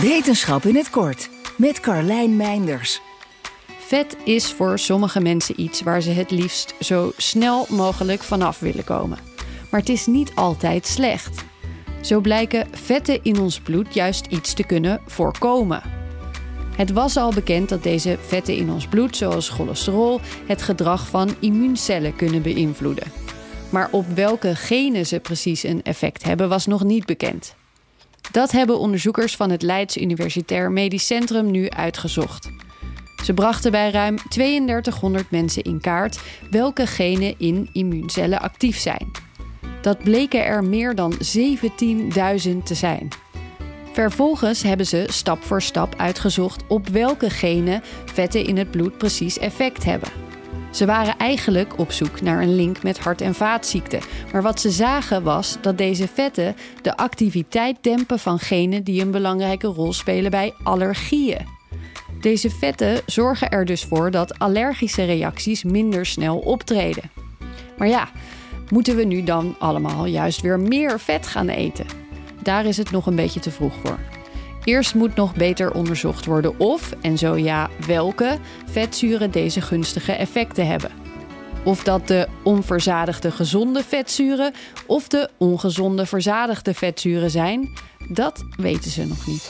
Wetenschap in het kort met Carlijn Meinders. Vet is voor sommige mensen iets waar ze het liefst zo snel mogelijk vanaf willen komen. Maar het is niet altijd slecht. Zo blijken vetten in ons bloed juist iets te kunnen voorkomen. Het was al bekend dat deze vetten in ons bloed, zoals cholesterol, het gedrag van immuuncellen kunnen beïnvloeden. Maar op welke genen ze precies een effect hebben, was nog niet bekend. Dat hebben onderzoekers van het Leids Universitair Medisch Centrum nu uitgezocht. Ze brachten bij ruim 3200 mensen in kaart welke genen in immuuncellen actief zijn. Dat bleken er meer dan 17.000 te zijn. Vervolgens hebben ze stap voor stap uitgezocht op welke genen vetten in het bloed precies effect hebben. Ze waren eigenlijk op zoek naar een link met hart- en vaatziekten. Maar wat ze zagen was dat deze vetten de activiteit dempen van genen die een belangrijke rol spelen bij allergieën. Deze vetten zorgen er dus voor dat allergische reacties minder snel optreden. Maar ja, moeten we nu dan allemaal juist weer meer vet gaan eten? Daar is het nog een beetje te vroeg voor. Eerst moet nog beter onderzocht worden of, en zo ja, welke vetzuren deze gunstige effecten hebben. Of dat de onverzadigde gezonde vetzuren of de ongezonde verzadigde vetzuren zijn, dat weten ze nog niet.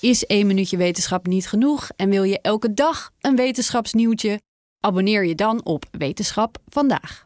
Is één minuutje wetenschap niet genoeg en wil je elke dag een wetenschapsnieuwtje? Abonneer je dan op Wetenschap vandaag.